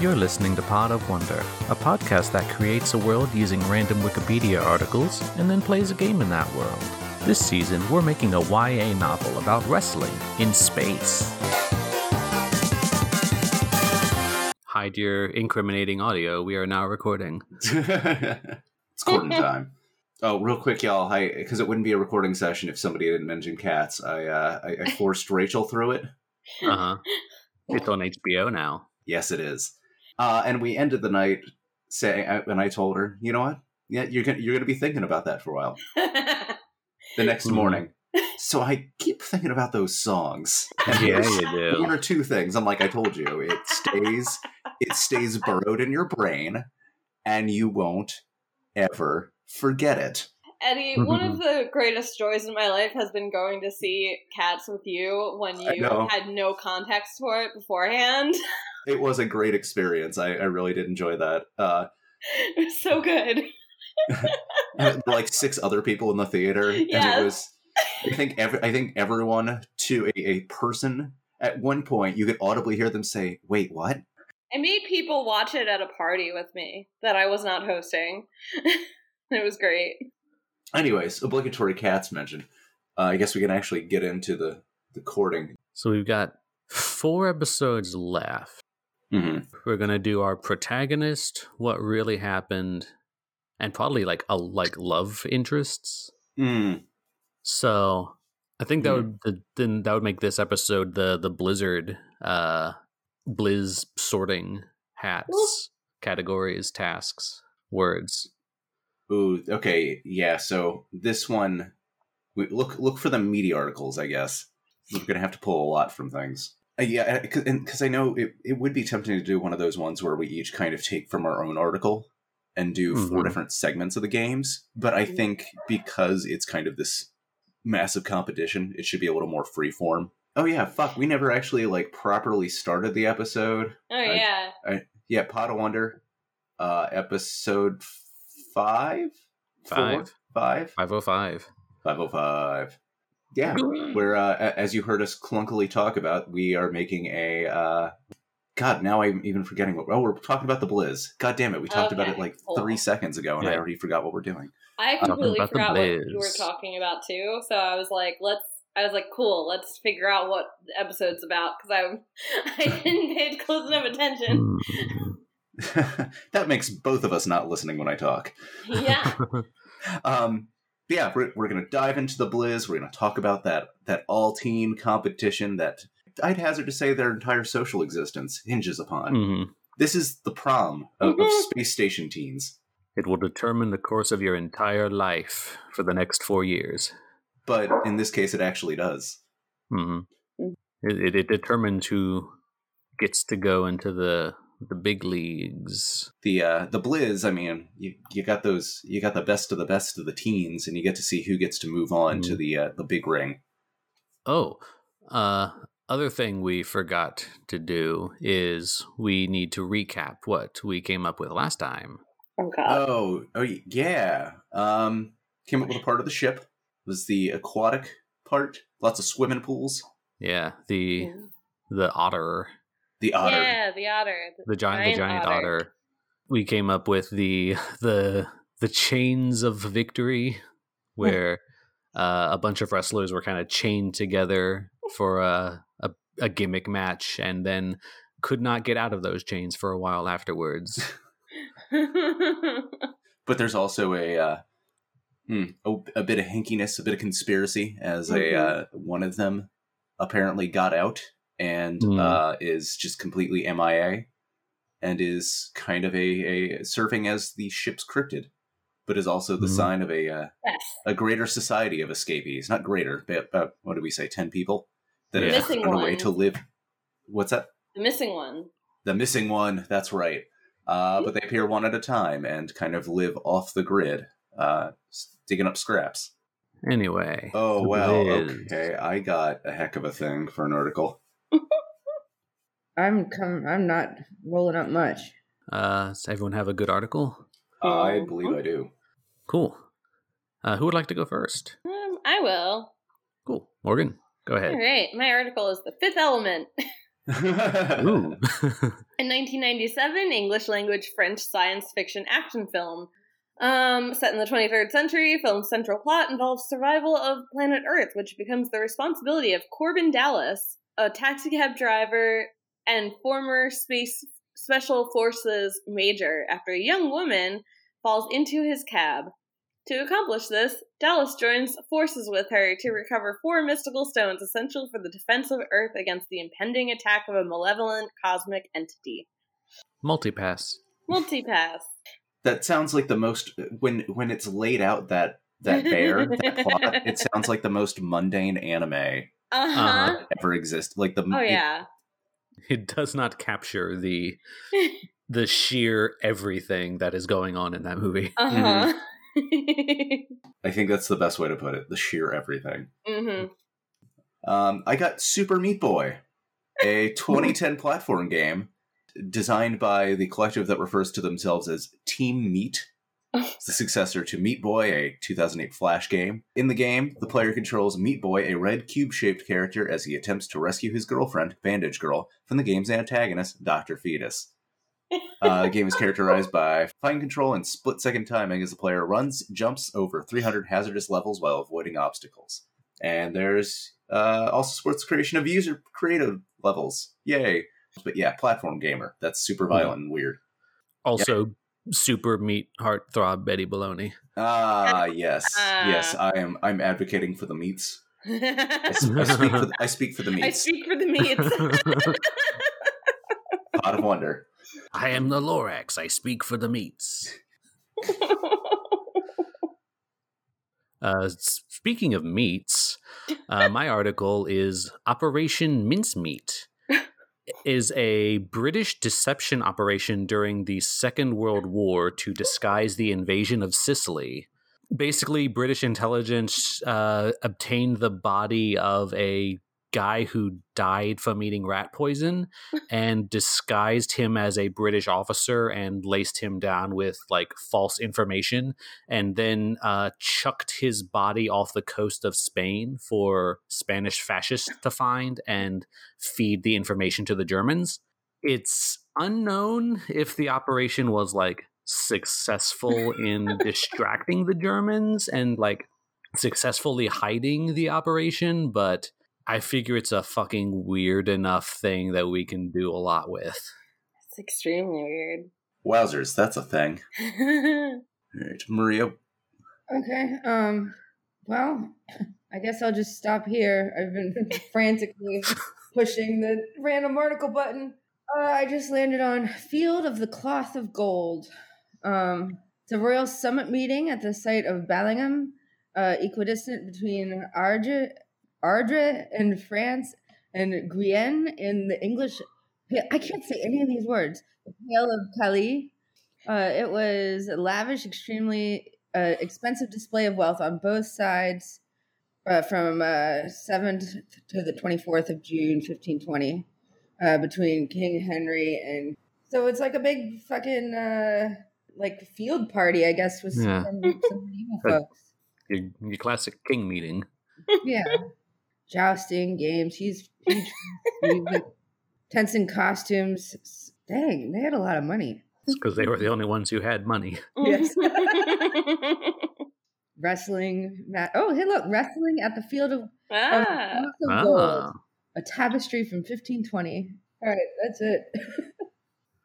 You're listening to Pod of Wonder, a podcast that creates a world using random Wikipedia articles and then plays a game in that world. This season, we're making a YA novel about wrestling in space. Hide your incriminating audio. We are now recording. it's quarter time. Oh, real quick, y'all. I because it wouldn't be a recording session if somebody didn't mention cats. I uh, I, I forced Rachel through it. Uh huh. It's on HBO now. Yes, it is. Uh, and we ended the night saying, and I told her, you know what? Yeah, you're gonna you're gonna be thinking about that for a while. the next Mhm. morning. So I keep thinking about those songs. And Yeah, you do. One or two things. I'm like I told you, it stays it stays burrowed in your brain, and you won't ever forget it. Eddie, one of the greatest joys in my life has been going to see Cats with you when you had no context for it beforehand. It was a great experience. I, I really did enjoy that. Uh, it was so good. like six other people in the theater, and it was. I think every, I think everyone to a, a person at one point you could audibly hear them say, "Wait, what?" I made people watch it at a party with me that I was not hosting. it was great. Anyways, obligatory cats mention. Uh, I guess we can actually get into the the courting. So we've got four episodes left. Mm-hmm. We're gonna do our protagonist, what really happened, and probably like a like love interests. Mm. So I think that Hmm. would the, then that would make this episode the the Blizzard uh Blizz sorting hats categories tasks words. Ooh, okay, yeah. So this one, we, look look for the meaty articles. I guess we're gonna have to pull a lot from things. Uh, yeah, because I know it, it would be tempting to do one of those ones where we each kind of take from our own article and do four Mhm. different segments of the games. But I think because it's kind of this massive competition, it should be a little more free form. Oh yeah, fuck. We never actually like properly started the episode. Oh, I- yeah. Yeah, Pot of Wonder, uh, episode five, Four? Five. five, Five oh five. five oh five. Yeah, where uh, as you heard us clunkily talk about, we are making a. Uh, God, now I'm even forgetting what. Oh, we're talking about the Blizz. God damn it, we talked about it like cool. three seconds ago, and I already forgot what we're doing. I Talking completely about the forgot what you were talking about too. So I was like, let's. I was like, cool. Let's figure out what the episode's about because I I didn't pay close enough attention. Hmm. that makes both of us not listening when I talk. yeah. Um, but yeah, we're, we're going to dive into the Blizz. We're going to talk about that that all teen competition that I'd hazard to say their entire social existence hinges upon. Mhm. This is the prom of, of Mhm. space station teens. It will determine the course of your entire life for the next four years. But in this case, it actually does. hmm Mm. It, it, it determines who gets to go into the the big leagues. The uh, the Blizz, I mean, you, you got those, you got the best of the best of the teens, and you get to see who gets to move on to Mhm. the uh, the big ring. Oh, uh, other thing we forgot to do is we need to recap what we came up with last time. Oh god. Oh, oh yeah. Um, came up with a part of the ship. Was the aquatic part? Lots of swimming pools. Yeah, the the otter, The otter. Yeah, the otter. the giant, the Giant giant otter. otter. We came up with the the the chains of victory, where uh, a bunch of wrestlers were kind of chained together for a, a a gimmick match, and then could not get out of those chains for a while afterwards. But there's also a uh, hmm, a, a bit of hinkiness, a bit of conspiracy, as a Mhm. uh, one of them apparently got out and Hmm. uh, is just completely MIA, and is kind of a, a serving as the ship's cryptid, but is also the Hmm. sign of a uh, yes. a greater society of escapees. Not greater, but about what did we say? Ten people that The have missing found a way to live. What's that? The missing one. The missing one. That's right. Uh, but they appear one at a time and kind of live off the grid, uh, digging up scraps. Anyway. Oh well, okay. I got a heck of a thing for an article. I'm come. I'm not rolling up much. Uh, does everyone have a good article? I Oh. believe I do. Cool. Uh, who would like to go first? Um, I will. Cool. Morgan, go ahead. All right. My article is The Fifth Element. Ooh. In 1997, English language French science fiction action film. Um, set in the 23rd century, film's central plot involves survival of planet Earth, which becomes the responsibility of Korben Dallas, a taxicab driver and former space special forces major, after a young woman falls into his cab. To accomplish this, Dallas joins forces with her to recover four mystical stones essential for the defense of Earth against the impending attack of a malevolent cosmic entity. Multipass. Multipass. that sounds like the most when when it's laid out that that bear that plot. It sounds like the most mundane anime Uh huh. Uh-huh. ever exist. Like the Oh yeah. It does not capture the the sheer everything that is going on in that movie. Uh huh. I think that's the best way to put it. The sheer everything. Mm-hmm. Um, I got Super Meat Boy, a 2010 platform game designed by the collective that refers to themselves as Team Meat. It's the successor to Meat Boy, a 2008 Flash game. In the game, the player controls Meat Boy, a red cube shaped character, as he attempts to rescue his girlfriend, Bandage Girl, from the game's antagonist, Dr. Fetus. Uh, the game is characterized by fine control and split second timing as the player runs, jumps over 300 hazardous levels while avoiding obstacles. And there's uh, also supports the creation of user creative levels. Yay! But yeah, platform gamer. That's super violent and weird. Also, super meat heartthrob Betty Baloney. Ah, yes, Ah. yes. I am. I'm advocating for the meats. I, I s- I speak for. The, I speak for the meats. I speak for the meats. Pot of wonder. I am the Lorax. I speak for the meats. Uh, speaking of meats, uh, my article is Operation Mincemeat. Is a British deception operation during the Second World War to disguise the invasion of Sicily. Basically, British intelligence uh, obtained the body of a guy who died from eating rat poison and disguised him as a British officer and laced him down with like false information and then uh, chucked his body off the coast of Spain for Spanish fascists to find and feed the information to the Germans. It's unknown if the operation was like successful in distracting the Germans and like successfully hiding the operation, but I figure it's a fucking weird enough thing that we can do a lot with. It's extremely weird. Wowzers, that's a thing. All right, Maria. Okay. Um. Well, I guess I'll just stop here. I've been frantically pushing the random article button. Uh, I just landed on Field of the Cloth of Gold. Um, it's a royal summit meeting at the site of Balinghem, uh, equidistant between Ardres, Ardres in France and Guienne in the English. I can't say any of these words. The Pale of Calais. Uh, it was a lavish, extremely uh, expensive display of wealth on both sides uh, from uh, 7th to the 24th of June, 1520, uh, between King Henry and. So it's like a big fucking, uh, like, field party, I guess, with Yeah. some, some medieval folks. Your, your classic king meeting. Yeah. Jousting, games, He's huge, huge tents and costumes. Dang, they had a lot of money. because they were the only ones who had money. Yes. Wrestling. Mat- oh, hey, look, wrestling at the field of, of ah. Cloth of Gold. Ah, A tapestry from 1520. All right, that's it.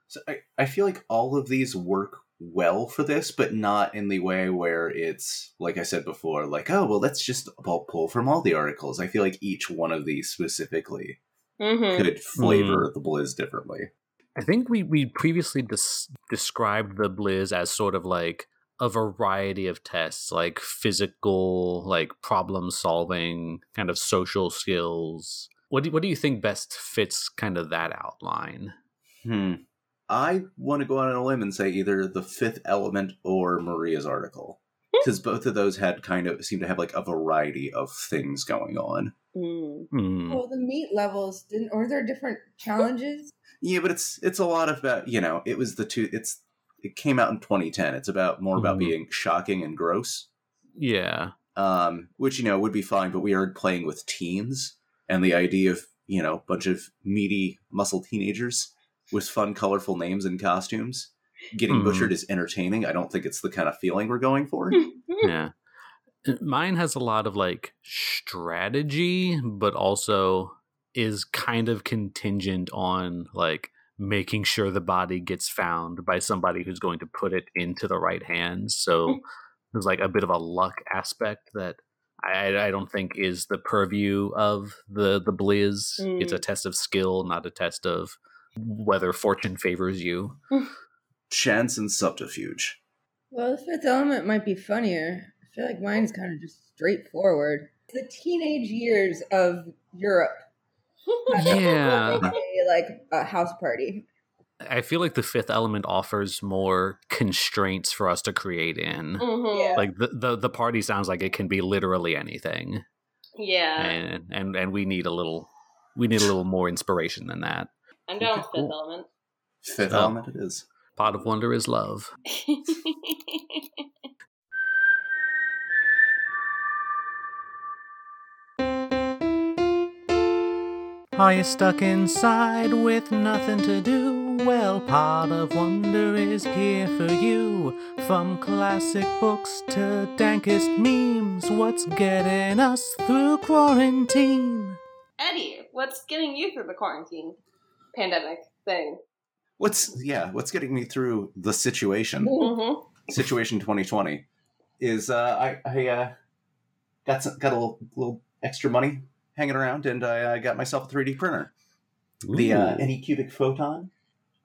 So I, I feel like all of these work well for this, but not in the way where it's like I said before, like oh well, let's just pull pull from all the articles. I feel like each one of these specifically Mhm. could flavor the Blizz differently. I think we we previously dis- described the Blizz as sort of like a variety of tests, like physical, like problem solving, kind of social skills. What do, what do you think best fits kind of that outline? Hmm. I want to go out on a limb and say either the Fifth Element or Maria's article, because both of those had kind of seem to have like a variety of things going on. Mm. Hmm. well, the meat levels didn't, or there different challenges? Yeah, but it's it's a lot about you know it was the two it's it came out in 2010. It's about more about Mhm. being shocking and gross, Yeah. um, which you know would be fine. But we are playing with teens, and the idea of you know, bunch of meaty muscle teenagers with fun, colorful names and costumes. Getting Hmm. butchered is entertaining. I don't think it's the kind of feeling we're going for. yeah. Uh, mine has a lot of like strategy, but also is kind of contingent on like making sure the body gets found by somebody who's going to put it into the right hands. So hmm. there's like a bit of a luck aspect that I, I don't think is the purview of the the blizz. It's a hmm. test of skill, not a test of whether fortune favors you. Chance and subterfuge. Well, the fifth element might be funnier. I feel like mine's kind of just straightforward. The teenage years of Europe. Yeah. A, like a house party. I feel like the fifth element offers more constraints for us to create in. Mhm. Yeah. Like the, the the party sounds like it can be literally anything, Yeah. and and and we need a little we need a little more inspiration than that. I'm down with Fifth cool. Element. Fifth Oh. element it is. Pot of wonder is love. Are you stuck inside with nothing to do? Well, Pot of Wonder is here for you. From classic books to dankest memes, what's getting us through quarantine? Eddie, what's getting you through the quarantine pandemic thing? What's yeah? What's getting me through the situation? Mm-hmm. situation 2020 is uh, I, I uh, got some, got a little, little extra money hanging around, and I uh, got myself a 3D printer, the uh, Ooh. Anycubic Photon.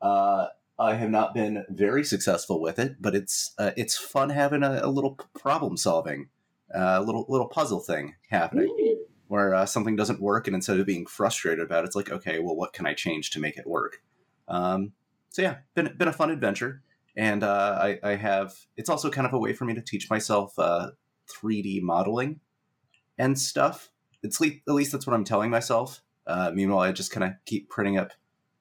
Uh, I have not been very successful with it, but it's uh, it's fun having a, a little problem solving, uh, a little little puzzle thing happening where uh, something doesn't work, and instead of being frustrated about it, it's like, okay, well, what can I change to make it work? Um, so yeah, been been a fun adventure, and uh, I, I have. It's also kind of a way for me to teach myself uh, 3D modeling and stuff. It's le- at least that's what I'm telling myself. Uh, meanwhile, I just kind of keep printing up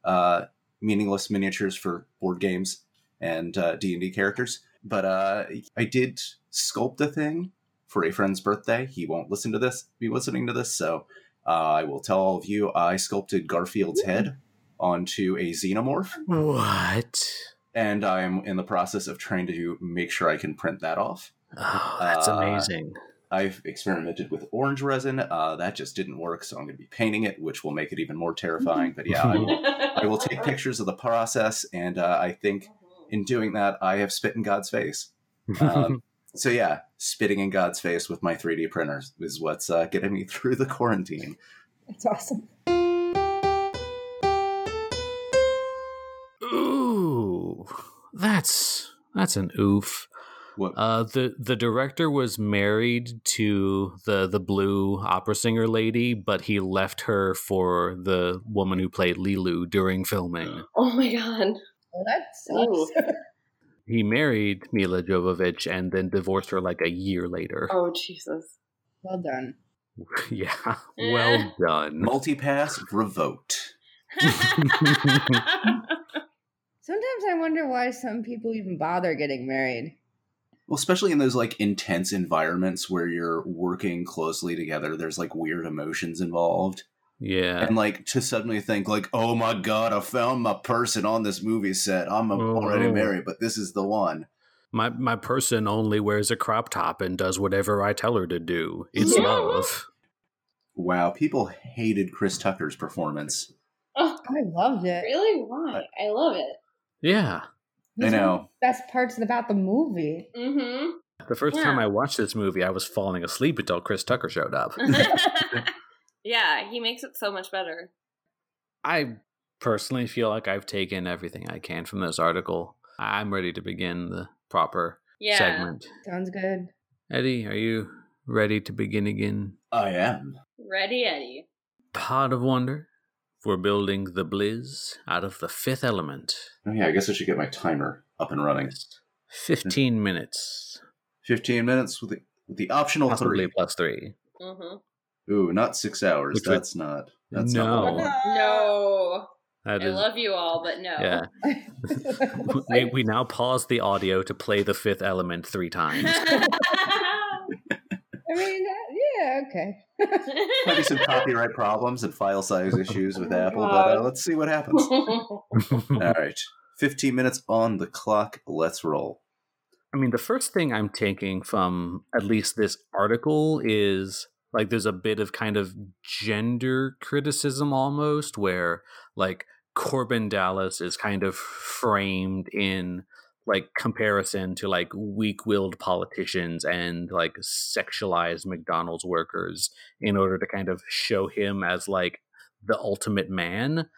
uh, meaningless miniatures for board games and uh, D and D characters. But uh, I did sculpt a thing for a friend's birthday. He won't listen to this, be listening to this, so uh, I will tell all of you. I sculpted Garfield's head onto a xenomorph, What? and I'm in the process of trying to make sure I can print that off. Oh, that's Uh, amazing. I've experimented with orange resin. Uh, that just didn't work, so I'm going to be painting it, which will make it even more terrifying. But yeah, I will, I will take pictures of the process, and uh, I think in doing that, I have spit in God's face. Um, so yeah, spitting in God's face with my 3D printer is what's uh, getting me through the quarantine. That's awesome. Ooh, that's that's an oof. What? Uh, the the director was married to the the blue opera singer lady, but he left her for the woman who played Leeloo during filming. oh my god. Well, that sucks. He married Milla Jovovich and then divorced her like a year later. Oh Jesus. well done. yeah, well eh. done. Multipass revoked. Sometimes I wonder why some people even bother getting married. Well, especially in those like intense environments where you're working closely together, there's like weird emotions involved. Yeah, and like to suddenly think like oh my god i found my person on this movie set i'm Oh, already married but this is the one my my person only wears a crop top and does whatever I tell her to do. It's Yeah. love. wow people hated chris tucker's performance oh, I loved it. really? Why? I love it. Yeah. i These are know the Best parts about the movie. Mm-hmm. The first Yeah. time I watched this movie, I was falling asleep until Chris Tucker showed up. yeah, he makes it so much better. I personally feel like I've taken everything I can from this article. I'm ready to begin the proper Yeah. segment. Sounds good. Eddie, are you ready to begin again? i am Ready, Eddie. Pot of Wonder for building the Blizz out of the fifth element. oh yeah i guess i should get my timer up and running 15 minutes. 15 minutes with the, with the optional Possibly three plus three. Mm-hmm. Ooh not six hours Which would- that's not that's No. not what No. That I is. love you all, but no. Yeah. we, we now pause the audio to play the fifth element three times. I mean, that, yeah, okay. Might be some copyright problems and file size issues with Apple, but uh, let's see what happens. All right, fifteen minutes on the clock. Let's roll. I mean, the first thing I'm taking from at least this article is like there's a bit of kind of gender criticism almost, where like Korben Dallas is kind of framed in like comparison to like weak-willed politicians and like sexualized McDonald's workers in order to kind of show him as like the ultimate man.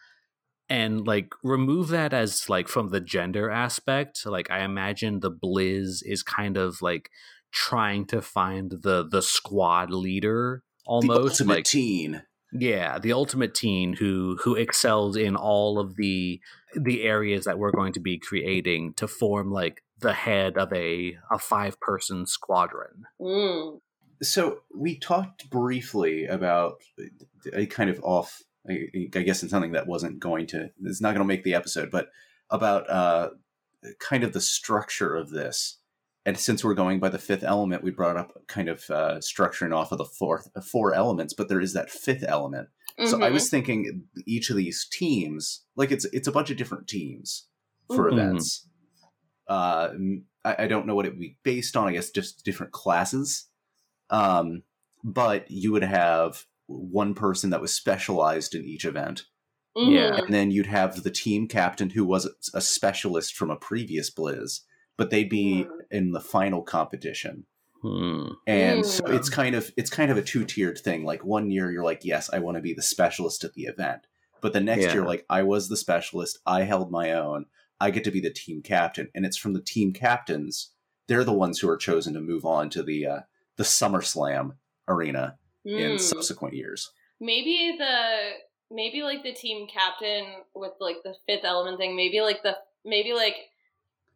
And like remove that as like from the gender aspect like i imagine the blizz is kind of like trying to find the the squad leader almost the ultimate like teen. yeah the ultimate teen who who excels in all of the the areas that we're going to be creating to form like the head of a a five person squadron Mm. So we talked briefly about a kind of off. I I guess in something that wasn't going to. It's not going to make the episode, but about uh, kind of the structure of this. And since we're going by the fifth element, we brought up kind of uh, structuring off of the fourth four elements, but there is that fifth element. So I was thinking each of these teams, like it's it's a bunch of different teams for Mhm. events. Uh, m- I, I don't know what it would be based on. I guess just different classes. Um, but you would have one person that was specialized in each event, Mhm. Yeah. and then you'd have the team captain who was a specialist from a previous Blizz, but they'd be in the final competition Hmm. and so Mm. it's kind of it's kind of a two-tiered thing like one year you're like yes i want to be the specialist at the event but the next Yeah. year like i was the specialist i held my own i get to be the team captain and it's from the team captains they're the ones who are chosen to move on to the uh the SummerSlam arena in Mm. subsequent years maybe the maybe like the team captain with like the fifth element thing maybe like the maybe like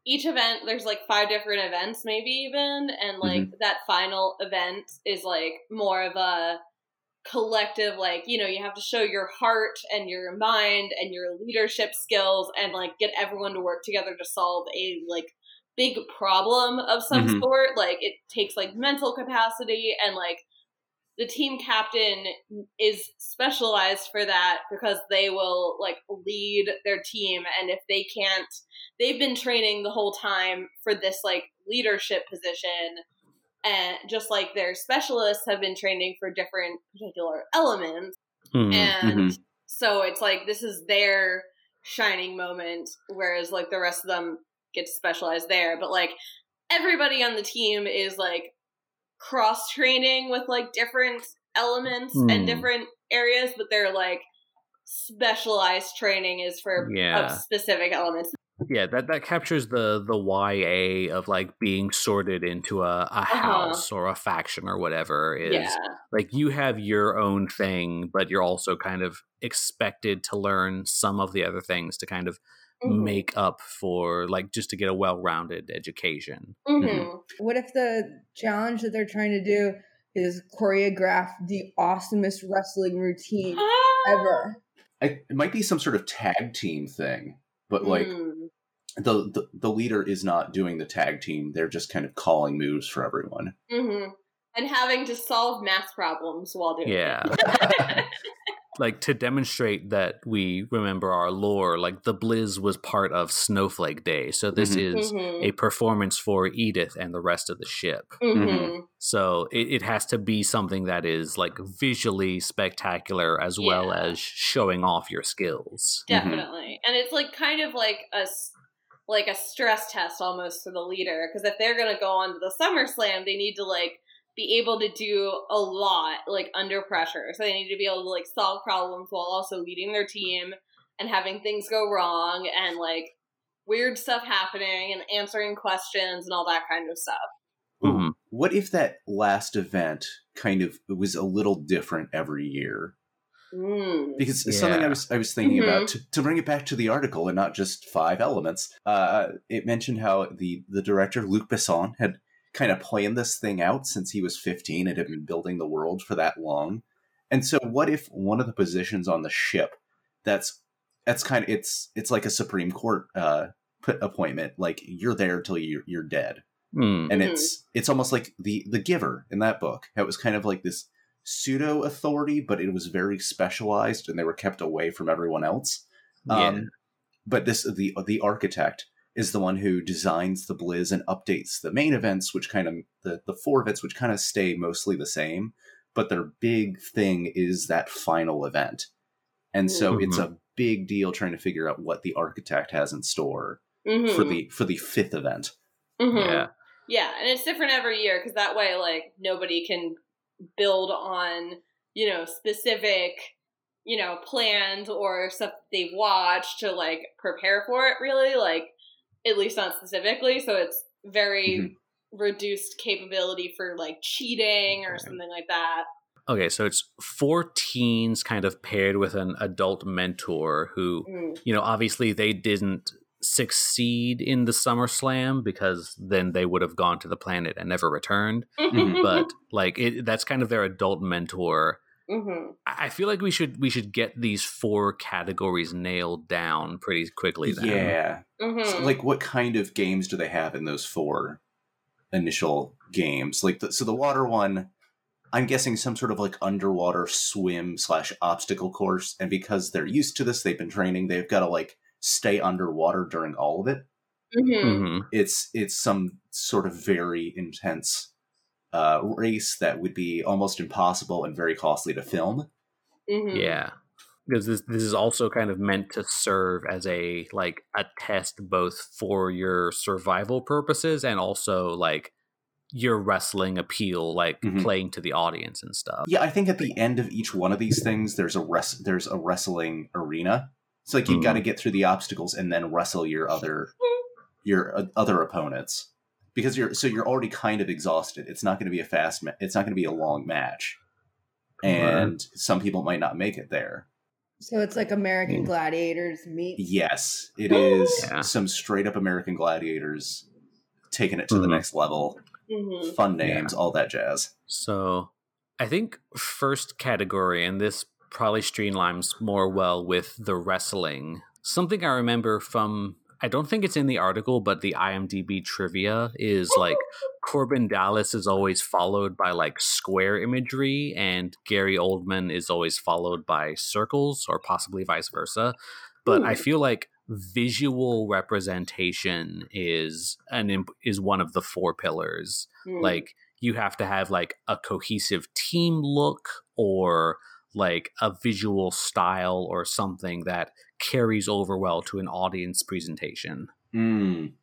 each event there's like five different events maybe even and like that final event is like more of a collective like you know you have to show your heart and your mind and your leadership skills and like get everyone to work together to solve a like big problem of some Mhm. sort like it takes like mental capacity and like the team captain is specialized for that because they will like lead their team. And if they can't they've been training the whole time for this like leadership position. And just like their specialists have been training for different particular elements. Hmm. and so it's like this is their shining moment whereas like the rest of them get specialized there. But like everybody on the team is like cross training with like different elements Hmm. and different areas but they're like specialized training is for Yeah. specific elements Yeah, that that captures the the YA of like being sorted into a, a house or a faction or whatever is yeah like you have your own thing, but you're also kind of expected to learn some of the other things to kind of Mhm. make up for like just to get a well-rounded education. Mhm. What if the challenge that they're trying to do is choreograph the awesomest wrestling routine Ah! ever? I, it might be some sort of tag team thing but like Mm. the, the the leader is not doing the tag team they're just kind of calling moves for everyone Mhm. and having to solve math problems while doing Yeah. it. Like to demonstrate that we remember our lore, like the Blizz was part of Snowflake Day. So this Mhm. is Mhm. a performance for Edith and the rest of the ship. Mhm. So it, it has to be something that is like visually spectacular as well as showing off your skills. Definitely. And it's like kind of like a s- like a stress test almost for the leader because if they're going to go on to the SummerSlam, they need to like be able to do a lot like under pressure. So they need to be able to like solve problems while also leading their team and having things go wrong and like weird stuff happening and answering questions and all that kind of stuff. Ooh, Mhm. what if that last event kind of was a little different every year Mm. because it's something I was I was thinking Mhm. about to, to bring it back to the article and not just five elements. Uh, it mentioned how the the director Luc Besson had kind of planned this thing out since he was fifteen and had been building the world for that long. And so, what if one of the positions on the ship that's that's kind of it's it's like a Supreme Court uh, put appointment, like you're there till you're you're dead Hmm. and Mhm. it's it's almost like the the giver in that book it was kind of like this pseudo authority, but it was very specialized, and they were kept away from everyone else. Yeah. Um, but this the the architect is the one who designs the blizz and updates the main events, which kind of the the four events, which kind of stay mostly the same. But their big thing is that final event, and so it's a big deal trying to figure out what the architect has in store Mhm. for the for the fifth event. Mhm. Yeah. Yeah, and it's different every year because that way, like, nobody can build on, you know, specific, you know, plans or stuff they've watched to, like, prepare for it, really. Like, at least not specifically. So it's very Mhm. reduced capability for, like, cheating or Right. something like that. Okay, so it's four teens kind of paired with an adult mentor who, Mm. you know, obviously they didn't succeed in the SummerSlam because then they would have gone to the planet and never returned. But like it, that's kind of their adult mentor. Mhm. I I feel like we should we should get these four categories nailed down pretty quickly. Then. Yeah, Mhm. So, like, what kind of games do they have in those four initial games? Like, the, so the water one, I'm guessing some sort of like underwater swim slash obstacle course, and because they're used to this, they've been training. They've got to like stay underwater during all of it. Mhm. Mhm. It's it's some sort of very intense uh, race that would be almost impossible and very costly to film. Mhm. Yeah. Because this this is also kind of meant to serve as a like a test both for your survival purposes and also like your wrestling appeal, like Mhm. playing to the audience and stuff. Yeah, I think at the end of each one of these things, there's a res- there's a wrestling arena. It's like you Mhm. got to get through the obstacles and then wrestle your other your uh, other opponents because you're so you're already kind of exhausted. It's not going to be a fast. Ma- it's not going to be a long match, and some people might not make it there. So it's like American Mm. Gladiators meet. Yes, it is Yeah. some straight up American gladiators taking it to the Mhm. next level. Mhm. Fun names, all that jazz. So I think first category, and this probably streamlines more well with the wrestling. Something I remember from I don't think it's in the article, but the IMDb trivia is like Korben Dallas is always followed by like square imagery, and Gary Oldman is always followed by circles, or possibly vice versa. But I feel like visual representation is an imp- is one of the four pillars Mhm. like you have to have like a cohesive team look or like a visual style or something that carries over well to an audience presentation Mm.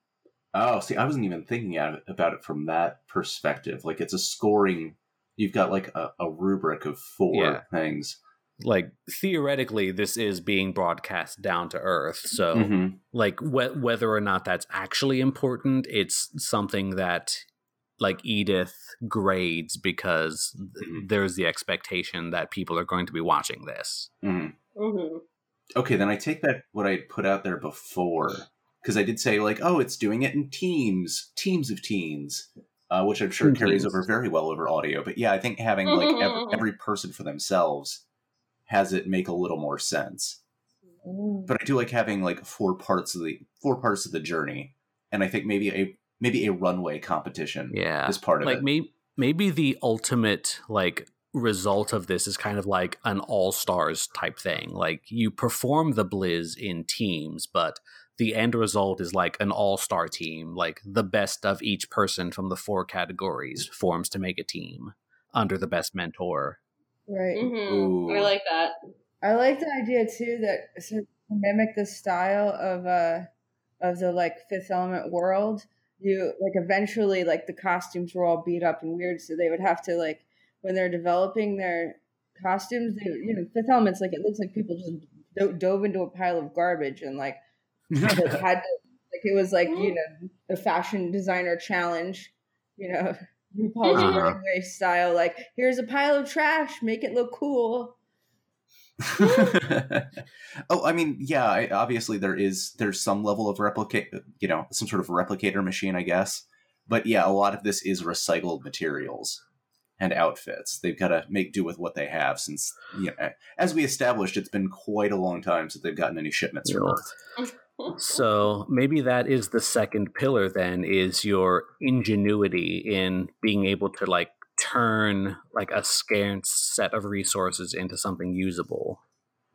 Oh, see, I wasn't even thinking about it from that perspective. Like, it's a scoring. You've got like a, a rubric of four Yeah. things. like theoretically this is being broadcast down to earth so Mhm. like wh- whether or not that's actually important it's something that like edith grades because th- Mhm. there's the expectation that people are going to be watching this Mhm. Okay, then I take back what I put out there before because I did say like, oh, it's doing it in teams, teams of teens, uh, which I'm sure Team carries over very well over audio. But yeah, I think having like every, every person for themselves has it make a little more sense. Ooh. But I do like having like four parts of the four parts of the journey, and I think maybe a maybe a runway competition yeah is part of it. like it. maybe maybe the ultimate like result of this is kind of like an all stars type thing like you perform the blizz in teams but the end result is like an all star team like the best of each person from the four categories forms to make a team under the best mentor Right. Mhm. I like that. I like the idea too that so to mimic the style of uh of the like Fifth Element world. You like eventually like the costumes were all beat up and weird, so they would have to like when they're developing their costumes, they you know Fifth Element's like it looks like people just do- dove into a pile of garbage and like had to like it was like you know the fashion designer challenge, you know. RuPaul's Uh-huh. runway style, like here's a pile of trash, make it look cool. oh, I mean, yeah. I, obviously, there is there's some level of replicate, you know, some sort of replicator machine, I guess. But yeah, a lot of this is recycled materials and outfits. They've got to make do with what they have, since you know, as we established, it's been quite a long time since they've gotten any shipments from Yeah. Earth. So maybe that is the second pillar then is your ingenuity in being able to like turn like a scarce set of resources into something usable.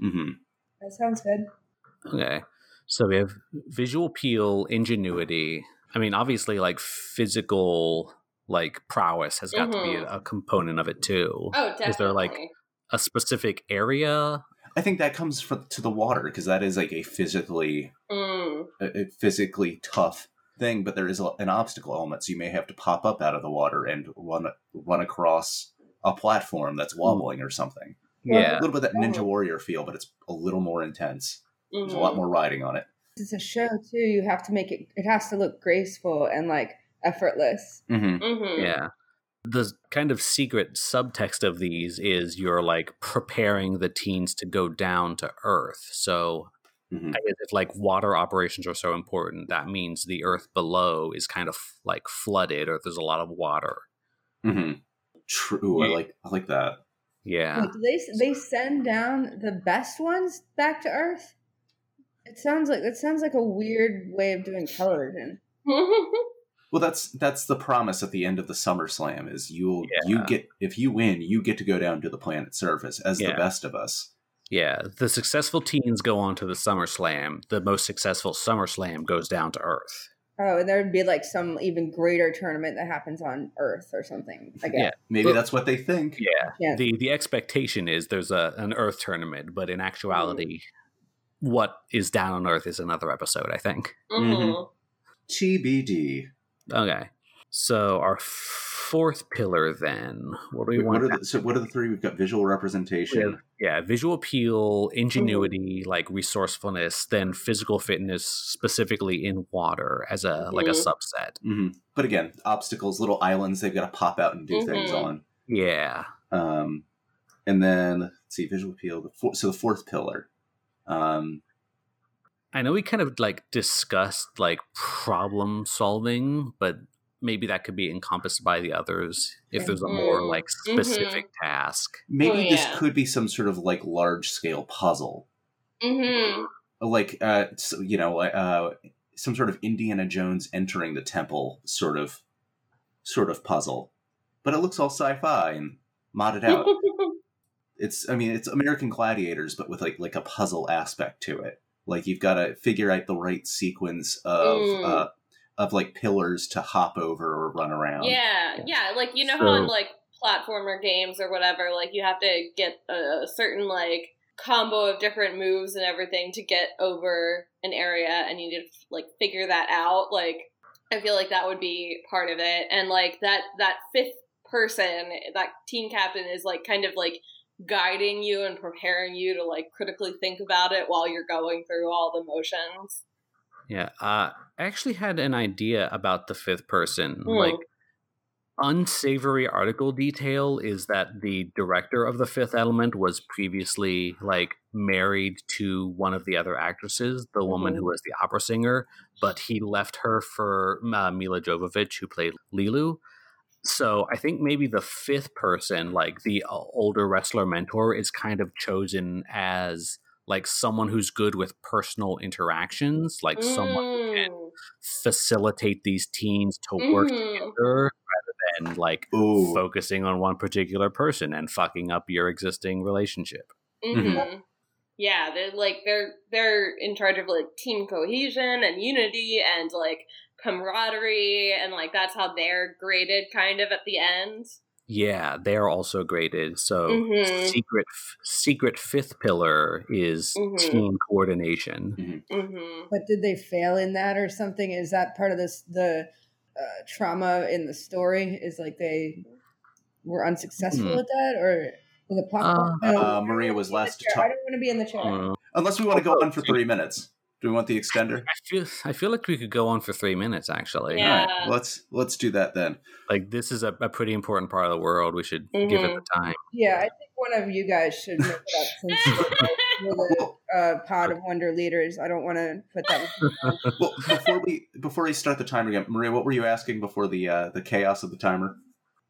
Mm-hmm. That sounds good. Okay. So we have visual appeal, ingenuity. I mean, obviously, like physical, like prowess has got to be a, a component of it too. Oh, definitely. Is there, like, A specific area. I think that comes from to the water because that is like a physically Mm. a, a physically tough thing, but there is a, an obstacle element, so you may have to pop up out of the water and run run across a platform that's wobbling or something. Well, A little bit of that Ninja Oh. Warrior feel, but it's a little more intense. There's a lot Mhm. more riding on it. It's a show too. You have to make it. It has to look graceful and like effortless. Mm-hmm. Mhm. Yeah. The kind of secret subtext of these is you're like preparing the teens to go down to Earth. So hmm I guess if like water operations are so important, that means the Earth below is kind of like flooded or there's a lot of water. hmm True. I like I like that. Yeah. Wait, do they they send down the best ones back to Earth. It sounds like it sounds like a weird way of doing television. Well, that's that's the promise at the end of the Summer Slam is you'll you get if you win, you get to go down to the planet's surface as the best of us. Yeah. The successful teens go on to the Summer Slam. The most successful Summer Slam goes down to Earth. Oh, and there would be like some even greater tournament that happens on Earth or something. I guess. Yeah. Maybe Well- that's what they think. Yeah. Yeah. The the expectation is there's a an Earth tournament, but in actuality, what is down on Earth is another episode, I think. Mhm. TBD. Okay. So our fourth pillar then. What do we Wait, want? what are the, so what are the three? We've got visual representation. yeah, visual appeal, ingenuity, like resourcefulness, then physical fitness, specifically in water as a like a subset. hmm But again, obstacles, little islands they've got to pop out and do things Mhm. on. Yeah. Um, and then let's see, visual appeal. The four, so the fourth pillar. Um, I know we kind of like discussed like problem solving, but maybe that could be encompassed by the others if there's a more Mhm. like specific task. maybe Oh, this could be some sort of like large scale puzzle, Mhm. like uh, so, you know, uh, some sort of Indiana Jones entering the temple sort of sort of puzzle. But it looks all sci-fi and modded out. it's I mean it's American Gladiators, but with like like a puzzle aspect to it. Like you've got to figure out the right sequence of Mm. uh, of like pillars to hop over or run around. Yeah, yeah. Like you know how in like platformer games or whatever, like you have to get a certain like combo of different moves and everything to get over an area, and you need to like figure that out. Like I feel like that would be part of it, and like that that fifth person, that team captain, is like kind of like guiding you and preparing you to like critically think about it while you're going through all the motions. Yeah. Uh, I actually had an idea about the fifth person. Hmm. Like, unsavory article detail is that the director of the fifth element was previously like married to one of the other actresses the woman Mhm. who was the opera singer but he left her for uh, milla jovovich who played leeloo so i think maybe the fifth person like the uh, older wrestler mentor is kind of chosen as like someone who's good with personal interactions like someone who can Mm. facilitate these teens to work Mhm. together rather than like Ooh. focusing on one particular person and fucking up your existing relationship. hmm Yeah, they're like they're they're in charge of like team cohesion and unity and like camaraderie and like that's how they're graded kind of at the end. Yeah, they are also graded. So Mhm. secret secret fifth pillar is Mhm. team coordination. hmm But did they fail in that or something? Is that part of this the uh, trauma in the story? Is like they were unsuccessful Hmm. at that, or the popcorn? Uh, uh, Maria was last to talk- I don't want to be in the chair. Uh, Unless we want to go on for three minutes. Do we want the extender? I feel I feel like we could go on for three minutes actually. Yeah. All right, let's let's do that then. Like this is a, a pretty important part of the world. We should give it the time. Yeah, I think one of you guys should make it up since you're the uh, pod of wonder leaders. I don't want to put that. Well, before we before we start the timer again, Maria, what were you asking before the uh, the chaos of the timer?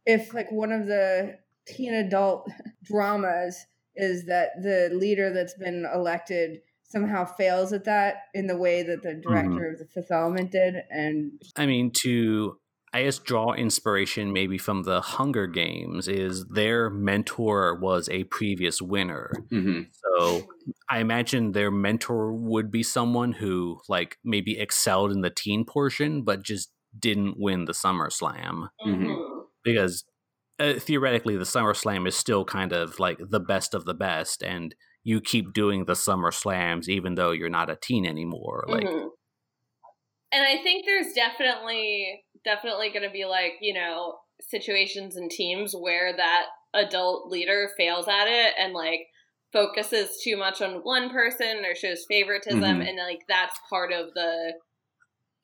if like one of the teen adult dramas is that the leader that's been elected somehow fails at that in the way that the director of the fifth element did and I mean, to I guess draw inspiration maybe from the Hunger Games is their mentor was a previous winner. hmm So I imagine their mentor would be someone who like maybe excelled in the teen portion but just didn't win the Summer Slam Mhm. Mhm. because uh, theoretically the Summer Slam is still kind of like the best of the best and you keep doing the Summer Slams even though you're not a teen anymore. Like Mhm. And I think there's definitely definitely going to be like, you know, situations and teams where that adult leader fails at it and like focuses too much on one person or shows favoritism Mhm. and like that's part of the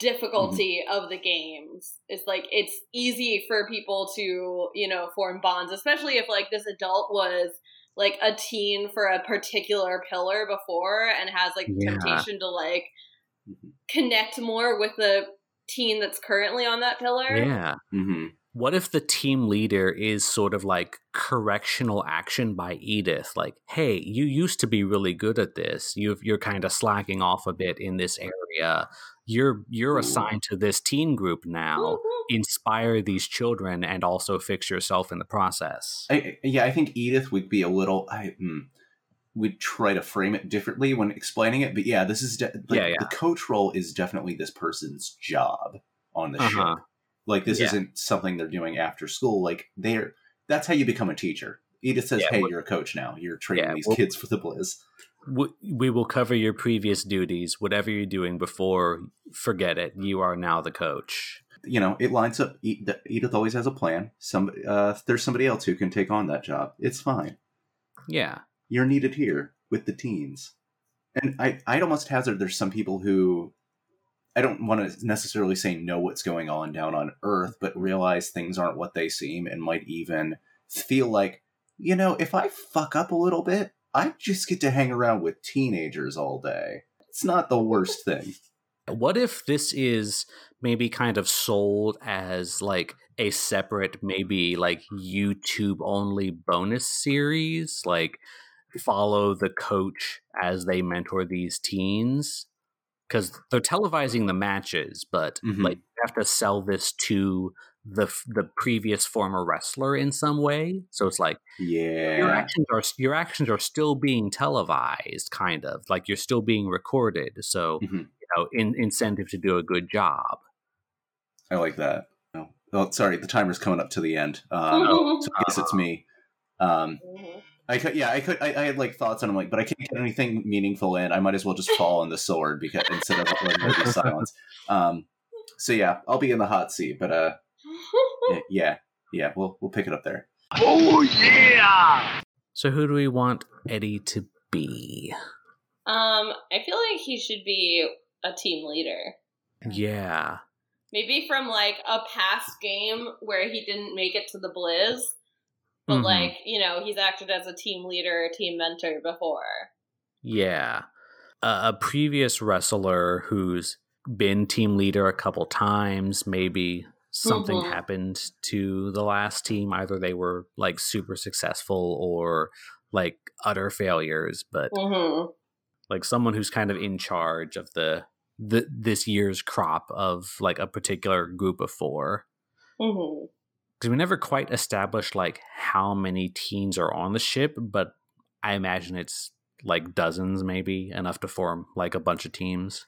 difficulty of the games. It's like it's easy for people to, you know, form bonds, especially if like this adult was like a teen for a particular pillar before and has like the Yeah. temptation to like Mhm. connect more with the teen that's currently on that pillar. yeah. hmm What if the team leader is sort of like correctional action by Edith? Like, hey, you used to be really good at this. you you're kind of slacking off a bit in this area. You're you're assigned to this teen group now. Mhm. Inspire these children and also fix yourself in the process. I, yeah, I think Edith would be a little. I mm, would try to frame it differently when explaining it, but yeah, this is de- like, Yeah, yeah. the coach role is definitely this person's job on the Uh-huh. ship. Like this Yeah. isn't something they're doing after school. Like they're that's how you become a teacher. Edith says, "Hey, well- you're a coach now. You're training these well- kids for the Blizz." We, we will cover your previous duties. Whatever you're doing before, forget it. You are now the coach. You know, it lines up. Edith always has a plan. Some uh, there's somebody else who can take on that job. It's fine. Yeah. you're needed here with the teens. And I, I'd almost hazard there's some people who I don't want to necessarily say know what's going on down on Earth, but realize things aren't what they seem and might even feel like, you know, if I fuck up a little bit, I just get to hang around with teenagers all day. It's not the worst thing. What if this is maybe kind of sold as like a separate, maybe like YouTube only bonus series? Like follow the coach as they mentor these teens? Because they're televising the matches, but Mhm. like you have to sell this to the the previous former wrestler in some way. So it's like your Yeah. actions are your actions are still being televised, kind of like you're still being recorded. So Mhm. you know, in, incentive to do a good job. I like that. Oh, oh, sorry, the timer's coming up to the end. Um, so I guess it's me. Um. I could, yeah, I could, I, I had like thoughts, and I'm like, but I can't get anything meaningful in. I might as well just fall on the sword because instead of letting there be silence. Um, so yeah, I'll be in the hot seat, but uh, Mm-hmm. Yeah, yeah, we'll we'll pick it up there. Oh yeah. So who do we want Eddie to be? Um, I feel like he should be a team leader. Yeah. Maybe from like a past game where he didn't make it to the Blizz, but Mhm. like you know he's acted as a team leader, team mentor before. Yeah. Uh, a previous wrestler who's been team leader a couple times, maybe something Mhm. happened to the last team. Either they were like super successful or like utter failures, but hmm like someone who's kind of in charge of the, the this year's crop of like a particular group of four. hmm Because we never quite established like how many teens are on the ship, but I imagine it's like dozens, maybe enough to form like a bunch of teams.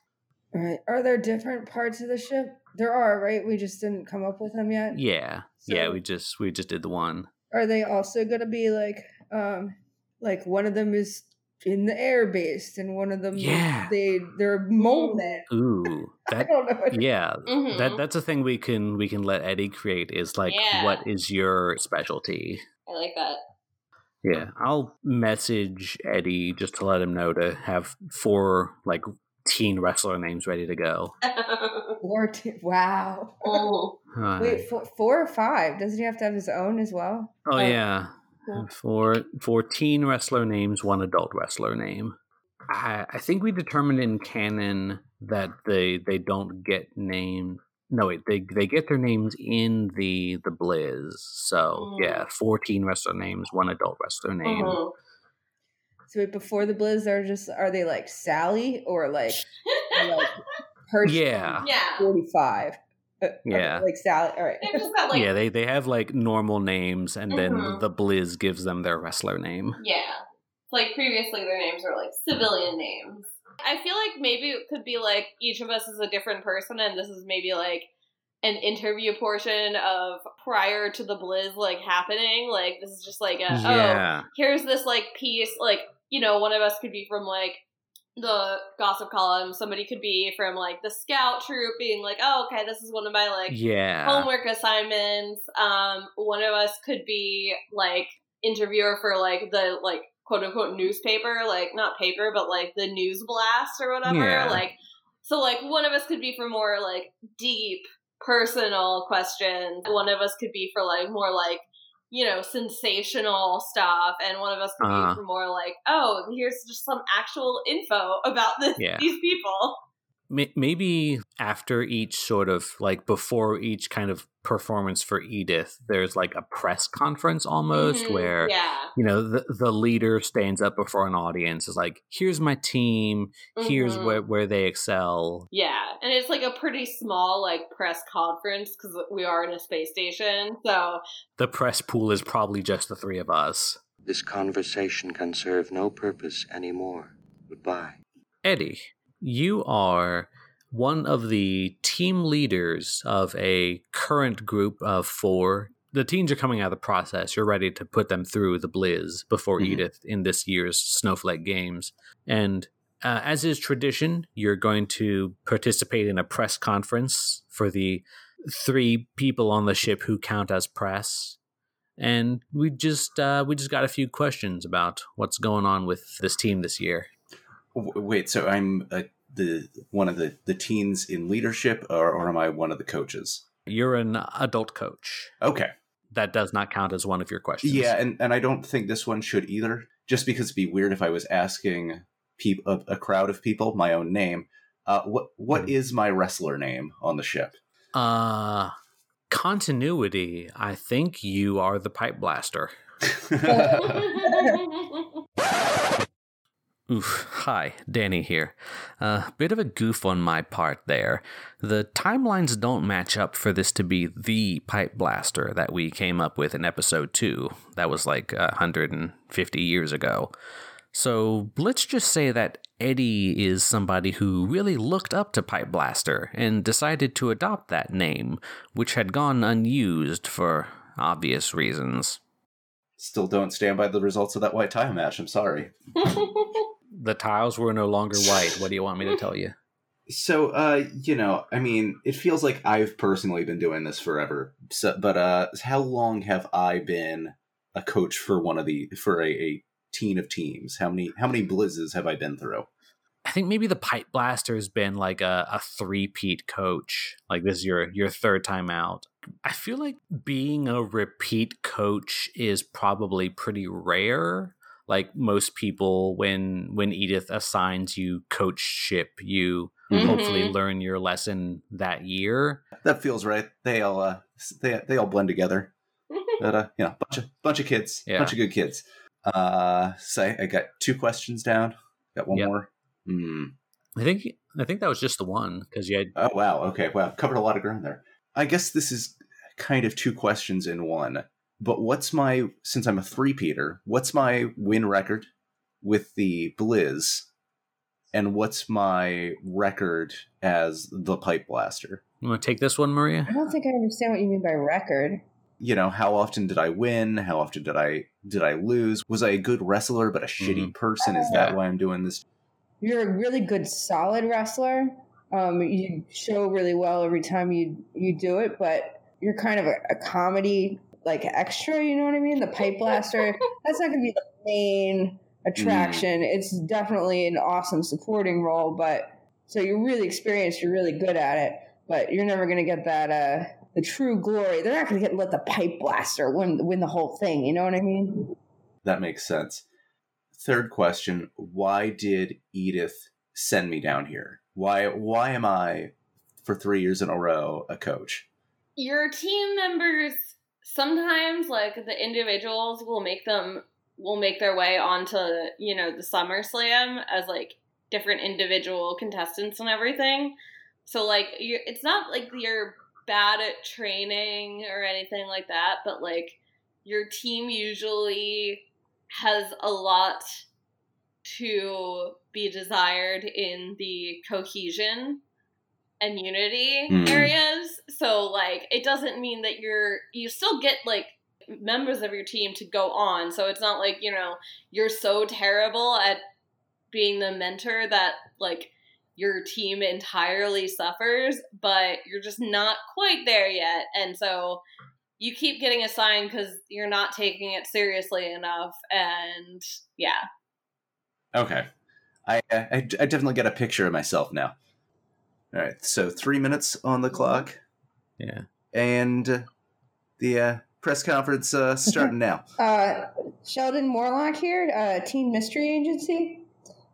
Right. Are there different parts of the ship? There are, right? We just didn't come up with them yet. Yeah, yeah. We just we just did the one. Are they also going to be like, um, like one of them is in the air based, and one of them, Yeah. they they're moment. Ooh, I that don't know. yeah. Mhm. That that's a thing we can we can let Eddie create is like Yeah. what is your specialty? I like that. Yeah, I'll message Eddie just to let him know to have four like teen wrestler names ready to go. Four. T- wow. Mhm. Uh, Wait, four, four or five? Doesn't he have to have his own as well? oh uh, yeah, yeah. four four wrestler names, one adult wrestler name. I, I think we determined in canon that they they don't get named. No, wait, they they get their names in the the Blizz. So Mm. yeah, fourteen wrestler names, one adult wrestler name. Mhm. So wait, before the Blizz, they're just are they like Sally or like or like person Yeah, yeah. forty five? Uh, Yeah. like Sally. All right. Just got like yeah, they they have like normal names, and then Mhm. the Blizz gives them their wrestler name. Yeah. Like previously their names were like civilian names. I feel like maybe it could be like each of us is a different person and this is maybe like an interview portion of prior to the blizz like happening. Like this is just like a oh here's this like piece like you know one of us could be from like the gossip column somebody could be from like the scout troop being like oh okay this is one of my like yeah, homework assignments. Um, one of us could be like interviewer for like the like quote unquote newspaper, like not paper, but like the news blast or whatever. Yeah. Like so like one of us could be for more like deep personal questions. One of us could be for like more like you know, sensational stuff, and one of us could Uh-huh. be more like, oh, here's just some actual info about this, Yeah. these people. May- maybe after each sort of like before each kind of performance for Edith, there's like a press conference almost Mhm. where yeah, you know the the leader stands up before an audience is like, "Here's my team. Here's Mhm. where where they excel." Yeah, and it's like a pretty small like press conference because we are in a space station. So The press pool is probably just the three of us. This conversation can serve no purpose anymore. Goodbye. Eddie, you are one of the team leaders of a current group of four. The teens are coming out of the process. You're ready to put them through the Blizz before Mhm. Edith in this year's Snowflake Games. And uh, as is tradition, you're going to participate in a press conference for the three people on the ship who count as press. And we just uh, we just got a few questions about what's going on with this team this year. Wait, so I'm uh, the one of the the teens in leadership, or, or am I one of the coaches? You're an adult coach. Okay, That does not count as one of your questions. yeah, and and I don't think this one should either. Just because it'd be weird if I was asking peop- a, a crowd of people my own name. Uh, what what is my wrestler name on the ship? Uh continuity. I think you are the pipe blaster. Oof. Hi, Danny here. A uh, bit of a goof on my part there. The timelines don't match up for this to be the pipe blaster that we came up with in episode 2. That was like uh, 150 years ago. So let's just say that Eddie is somebody who really looked up to Pipe Blaster and decided to adopt that name, which had gone unused for obvious reasons. Still don't stand by the results of that white tie match. I'm sorry. The tiles were no longer white. What do you want me to tell you? So, uh, you know, I mean, it feels like I've personally been doing this forever. So, but uh, how long have I been a coach for one of the for a, a teen of teams? How many how many blizzes have I been through? I think maybe the Pipe Blaster has been like a, a three-peat coach. Like this is your your third time out. I feel like being a repeat coach is probably pretty rare. Like most people, when when Edith assigns you coachship, you Mhm. hopefully learn your lesson that year. That feels right. They all uh, they they all blend together. But uh, you know, bunch of bunch of kids, Yeah. bunch of good kids. Uh, say I got two questions down. Got one Yep. more. Hmm. I think I think that was just the one because you had Oh wow. Okay. Wow. Covered a lot of ground there. I guess this is kind of two questions in one. But what's my since I'm a three peater? What's my win record with the Blizz, and what's my record as the Pipe Blaster? you want to take this one, Maria. I don't think I understand what you mean by record. You know, how often did I win? How often did I did I lose? Was I a good wrestler but a shitty person? Is that Yeah. why I'm doing this? You're a really good, solid wrestler. Um, you show really well every time you you do it, but you're kind of a, a comedy like extra. You know what I mean? The pipe blaster. that's not going to be the main attraction. It's definitely an awesome supporting role, but so you're really experienced. You're really good at it, but you're never going to get that uh the true glory. They're not going to get let the pipe blaster win win the whole thing. You know what I mean? That makes sense. Third question: Why did Edith send me down here? Why why am I for three years in a row a coach? Your team members sometimes like the individuals will make them will make their way onto, you know, the SummerSlam as like different individual contestants and everything. So like you it's not like you're bad at training or anything like that, but like your team usually has a lot to be desired in the cohesion and unity Hmm. areas. So like it doesn't mean that you're you still get like members of your team to go on. So it's not like, you know, you're so terrible at being the mentor that like your team entirely suffers, but you're just not quite there yet. And so you keep getting assigned because you're not taking it seriously enough. And yeah. Okay. I, I I definitely get a picture of myself now. All right. So three minutes on the clock, Yeah. and uh, the uh, press conference uh, starting now. Uh, Sheldon Morlock here, uh, Teen Mystery Agency.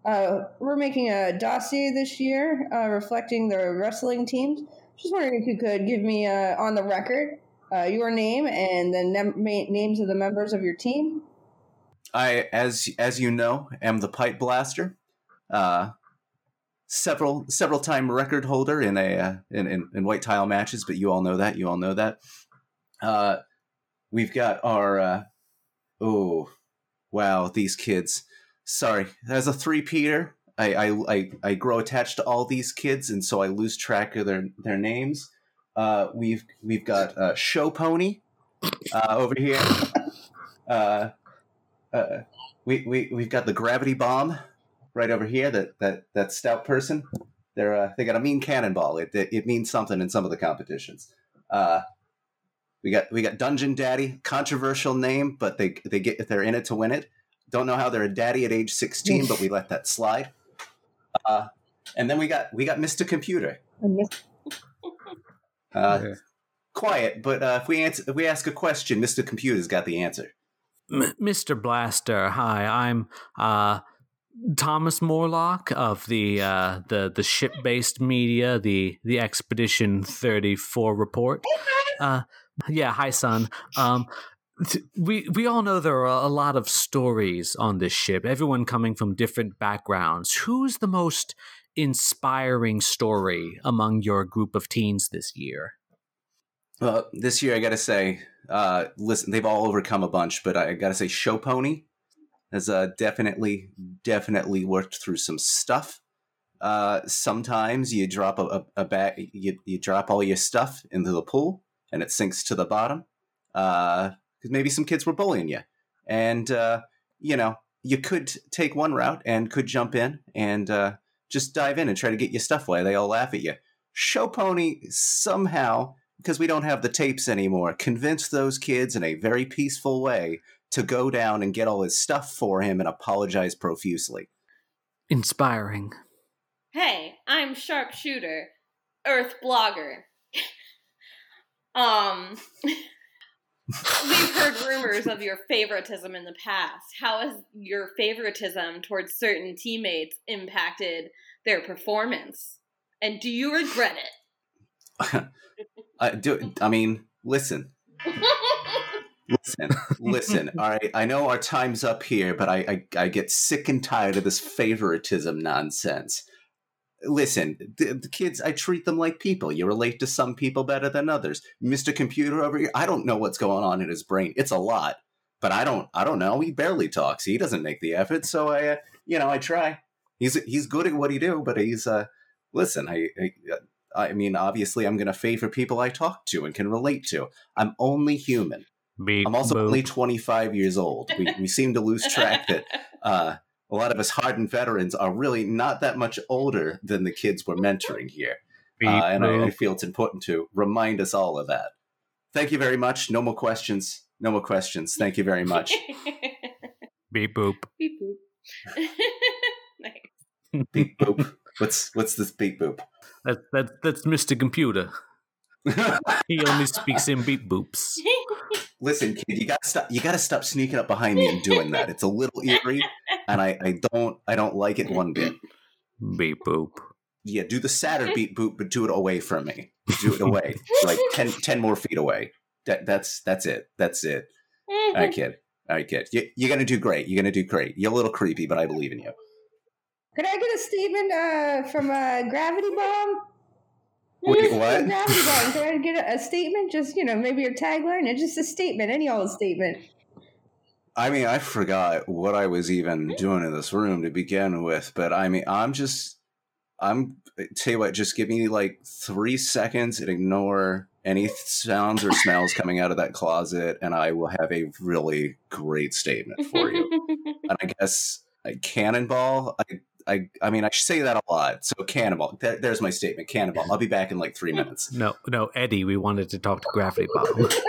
Uh, we're making a dossier this year uh, reflecting the wrestling teams. Just wondering if you could give me uh, on the record uh, your name and the nem- ma- names of the members of your team. I, as as you know, am the pipe blaster. Uh, several several time record holder in a uh, in, in in white tile matches, but you all know that. You all know that. Uh, we've got our uh, oh wow these kids. Sorry, as a three peater, I, I I I grow attached to all these kids, and so I lose track of their their names. Uh, we've we've got uh, Show Pony uh, over here. Uh, uh, we, we we've got the gravity bomb right over here. That that that stout person. They're uh, they got a mean cannonball. It, it it means something in some of the competitions. Uh, we got we got Dungeon Daddy, controversial name, but they they get if they're in it to win it. Don't know how they're a daddy at age sixteen, but we let that slide. Uh, and then we got we got Mister Computer. Uh, Yeah. quiet, but uh, if we answer if we ask a question, Mister Computer's got the answer. M- Mr. Blaster, hi. I'm uh, Thomas Morlock of the uh, the the ship based media, the the Expedition Thirty Four report. Uh, yeah, hi, son. Um, th- we we all know there are a lot of stories on this ship. Everyone coming from different backgrounds. Who's the most inspiring story among your group of teens this year? Well, this year I gotta say, uh, listen, they've all overcome a bunch, but I gotta say, Show Pony has uh, definitely, definitely worked through some stuff. Uh, sometimes you drop a, a, a bag, you, you drop all your stuff into the pool, and it sinks to the bottom. Because maybe some kids were bullying you, and uh, you know you could take one route and could jump in and uh, just dive in and try to get your stuff away. They all laugh at you. Show Pony somehow because we don't have the tapes anymore, convince those kids in a very peaceful way to go down and get all his stuff for him and apologize profusely. Inspiring. Hey, I'm Sharpshooter, Earth Blogger. um, we've heard rumors of your favoritism in the past. How has your favoritism towards certain teammates impacted their performance? And do you regret it? I do. I mean, listen, listen, listen. All right, I know our time's up here, but I, I, I get sick and tired of this favoritism nonsense. Listen, the, the kids, I treat them like people. You relate to some people better than others. Mister Computer over here, I don't know what's going on in his brain. It's a lot, but I don't, I don't know. He barely talks. He doesn't make the effort. So I, uh, you know, I try. He's he's good at what he do, but he's uh, listen. I, I I mean, obviously, I'm going to favor people I talk to and can relate to. I'm only human. Beep, I'm also boop. only 25 years old. We, we seem to lose track that uh, a lot of us hardened veterans are really not that much older than the kids we're mentoring here. Beep, Uh, and I, I feel it's important to remind us all of that. Thank you very much. No more questions. No more questions. Thank you very much. Beep boop. Beep boop. nice. beep boop. What's what's this beep boop? That, that, that's Mr. Computer. He only speaks in beep boops. Listen, kid, you gotta stop. You gotta stop sneaking up behind me and doing that. It's a little eerie, and I, I don't I don't like it one bit. Beep boop. Yeah, do the sadder beep boop, but do it away from me. Do it away, like 10, 10 more feet away. That that's that's it. That's it. All right, kid. All right, kid. You, you're gonna do great. You're gonna do great. You're a little creepy, but I believe in you. Could I get a statement uh, from a Gravity Bomb? Wait, what? Gravity button. Try to get a, a statement. Just you know, maybe your tagline. It's just a statement. Any old statement. I mean, I forgot what I was even hmm. doing in this room to begin with, but I mean, I'm just, I'm, tell you what, just give me like three seconds and ignore any sounds or smells coming out of that closet, and I will have a really great statement for you. and I guess I cannonball. I, I, I mean, I should say that a lot. So cannonball. There, there's my statement. Cannonball. I'll be back in like three minutes. No, no, Eddie, we wanted to talk to Gravity Bomb.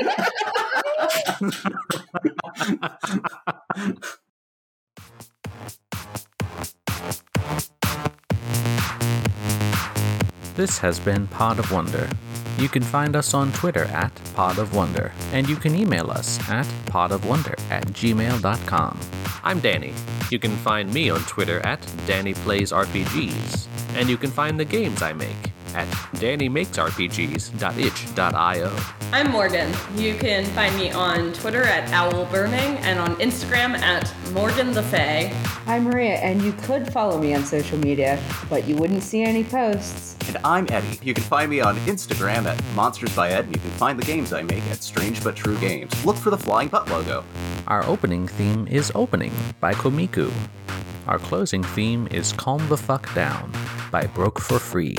This has been Pod of Wonder. You can find us on Twitter at Pod of Wonder, and you can email us at podofwonder at gmail.com. I'm Danny. You can find me on Twitter at DannyPlaysRPGs, and you can find the games I make at DannyMakesRPGs.itch.io. I'm Morgan. You can find me on Twitter at Owl Burning and on Instagram at Morgan the Fae. I'm Maria, and you could follow me on social media, but you wouldn't see any posts. And I'm Eddie. You can find me on Instagram at Monsters by Ed, and you can find the games I make at Strange But True Games. Look for the flying butt logo. Our opening theme is Opening by Komiku. Our closing theme is Calm the Fuck Down by Broke for Free.